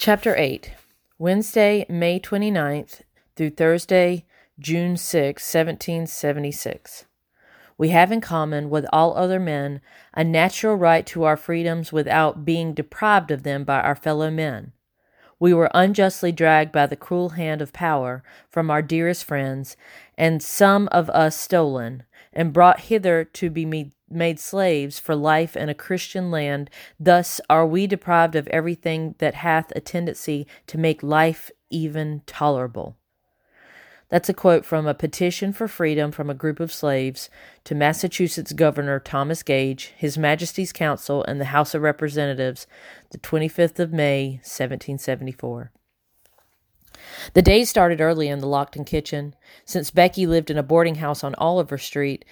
Chapter 8 Wednesday, May 29th through Thursday, June 6, 1776. We have in common with all other men a natural right to our freedoms without being deprived of them by our fellow men. We were unjustly dragged by the cruel hand of power from our dearest friends, and some of us stolen, and brought hither to be made slaves for life in a Christian land, thus are we deprived of everything that hath a tendency to make life even tolerable. That's a quote from a petition for freedom from a group of slaves to Massachusetts Governor Thomas Gage, His Majesty's Council, and the House of Representatives, the 25th of May, 1774. The day started early in the Lockton kitchen. Since Becky lived in a boarding house on Oliver Street,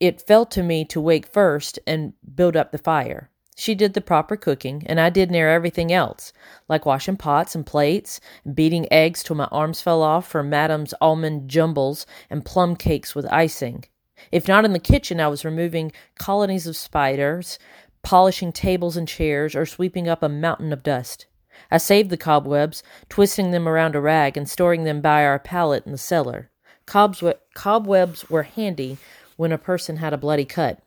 it fell to me to wake first and build up the fire. She did the proper cooking, and I did near everything else, like washing pots and plates, beating eggs till my arms fell off for Madame's almond jumbles and plum cakes with icing. If not in the kitchen, I was removing colonies of spiders, polishing tables and chairs, or sweeping up a mountain of dust. I saved the cobwebs, twisting them around a rag and storing them by our pallet in the cellar. cobwebs were handy when a person had a bloody cut.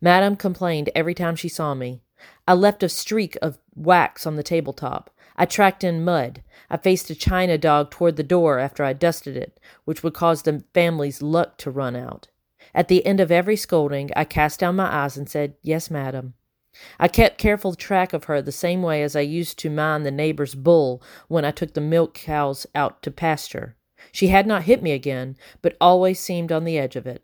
Madame complained every time she saw me. I left a streak of wax on the tabletop. I tracked in mud. I faced a china dog toward the door after I dusted it, which would cause the family's luck to run out. At the end of every scolding, I cast down my eyes and said, Yes, madam. I kept careful track of her the same way as I used to mind the neighbor's bull when I took the milk cows out to pasture. She had not hit me again, but always seemed on the edge of it.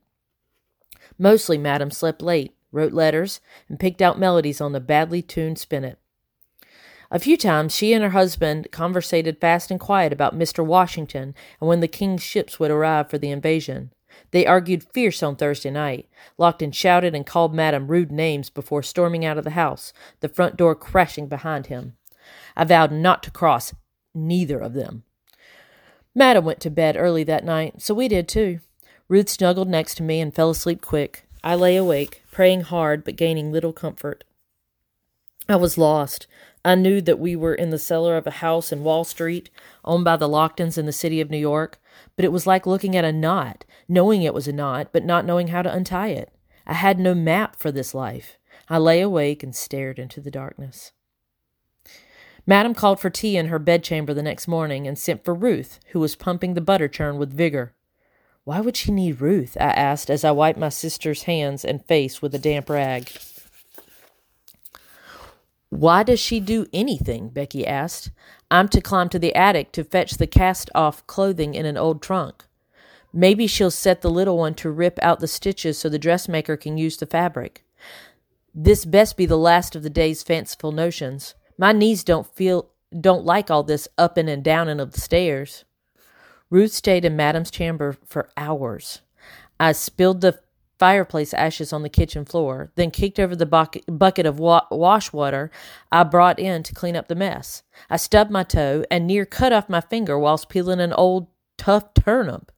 Mostly, Madam slept late, wrote letters, and picked out melodies on the badly tuned spinet. A few times she and her husband conversated fast and quiet about Mr. Washington and when the king's ships would arrive for the invasion. They argued fierce on Thursday night. Lockton shouted and called Madam rude names before storming out of the house, the front door crashing behind him. I vowed not to cross neither of them. Madam went to bed early that night, so we did too. Ruth snuggled next to me and fell asleep quick. I lay awake, praying hard but gaining little comfort. I was lost. I knew that we were in the cellar of a house in Wall Street, owned by the Locktons in the city of New York, but it was like looking at a knot, knowing it was a knot, but not knowing how to untie it. I had no map for this life. I lay awake and stared into the darkness. Madam called for tea in her bedchamber the next morning and sent for Ruth, who was pumping the butter churn with vigor. Why would she need Ruth? I asked as I wiped my sister's hands and face with a damp rag. Why does she do anything? Becky asked. I'm to climb to the attic to fetch the cast off clothing in an old trunk. Maybe she'll set the little one to rip out the stitches so the dressmaker can use the fabric. This best be the last of the day's fanciful notions. My knees don't feel don't like all this up and and down and of the stairs. Ruth stayed in Madame's chamber for hours. I spilled the fireplace ashes on the kitchen floor, then kicked over the bucket of wa- wash water I brought in to clean up the mess. I stubbed my toe and near cut off my finger whilst peeling an old tough turnip.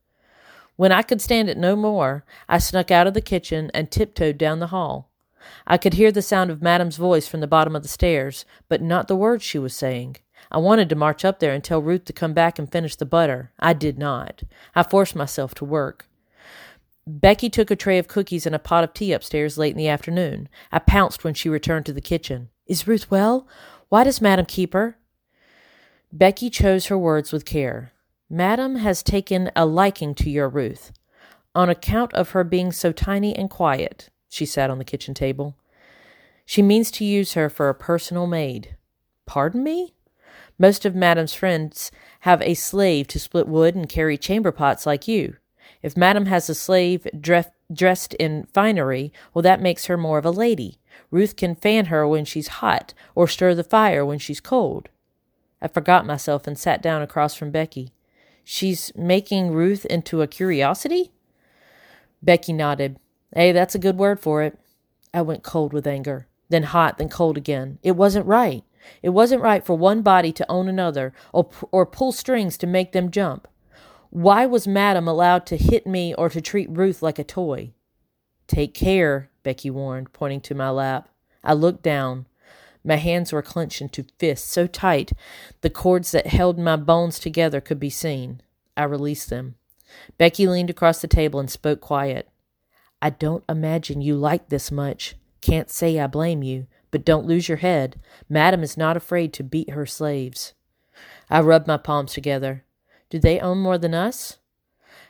When I could stand it no more, I snuck out of the kitchen and tiptoed down the hall. I could hear the sound of Madame's voice from the bottom of the stairs, but not the words she was saying. I wanted to march up there and tell Ruth to come back and finish the butter. I did not. I forced myself to work. Becky took a tray of cookies and a pot of tea upstairs late in the afternoon. I pounced when she returned to the kitchen. Is Ruth well? Why does Madam keep her? Becky chose her words with care. Madam has taken a liking to your Ruth, on account of her being so tiny and quiet. She sat on the kitchen table. She means to use her for a personal maid. Pardon me? Most of Madame's friends have a slave to split wood and carry chamber pots like you. If Madame has a slave dressed in finery, well, that makes her more of a lady. Ruth can fan her when she's hot, or stir the fire when she's cold. I forgot myself and sat down across from Becky. She's making Ruth into a curiosity? Becky nodded. Hey, that's a good word for it. I went cold with anger, then hot, then cold again. It wasn't right. It wasn't right for one body to own another or, or pull strings to make them jump. Why was Madame allowed to hit me or to treat Ruth like a toy? Take care, Becky warned, pointing to my lap. I looked down. My hands were clenched into fists so tight the cords that held my bones together could be seen. I released them. Becky leaned across the table and spoke quiet. I don't imagine you like this much. Can't say I blame you, but don't lose your head. Madam is not afraid to beat her slaves. I rubbed my palms together. Do they own more than us?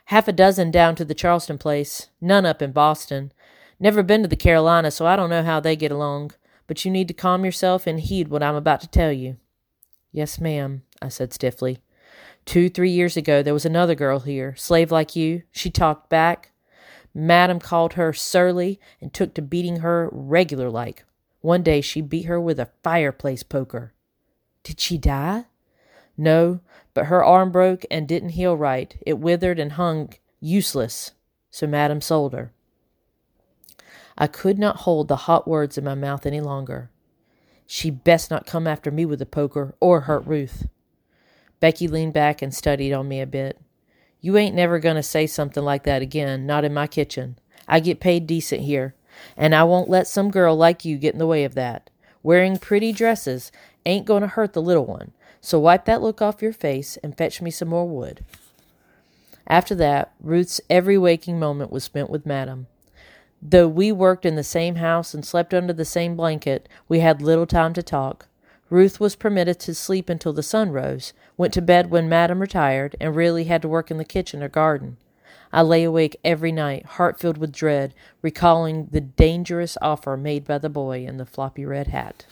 Half a dozen down to the Charleston place, none up in Boston. Never been to the Carolinas, so I don't know how they get along. But you need to calm yourself and heed what I'm about to tell you. Yes, ma'am, I said stiffly. Two, three years ago, there was another girl here, slave like you. She talked back. Madam called her surly and took to beating her regular like. One day she beat her with a fireplace poker. Did she die? No, but her arm broke and didn't heal right. It withered and hung useless, so Madam sold her. I could not hold the hot words in my mouth any longer. She best not come after me with a poker or hurt Ruth. Becky leaned back and studied on me a bit. You ain't never going to say something like that again, not in my kitchen. I get paid decent here, and I won't let some girl like you get in the way of that. Wearing pretty dresses ain't going to hurt the little one, so wipe that look off your face and fetch me some more wood. After that, Ruth's every waking moment was spent with Madam. Though we worked in the same house and slept under the same blanket, we had little time to talk. Ruth was permitted to sleep until the sun rose, went to bed when Madam retired, and really had to work in the kitchen or garden. I lay awake every night, heart filled with dread, recalling the dangerous offer made by the boy in the floppy red hat.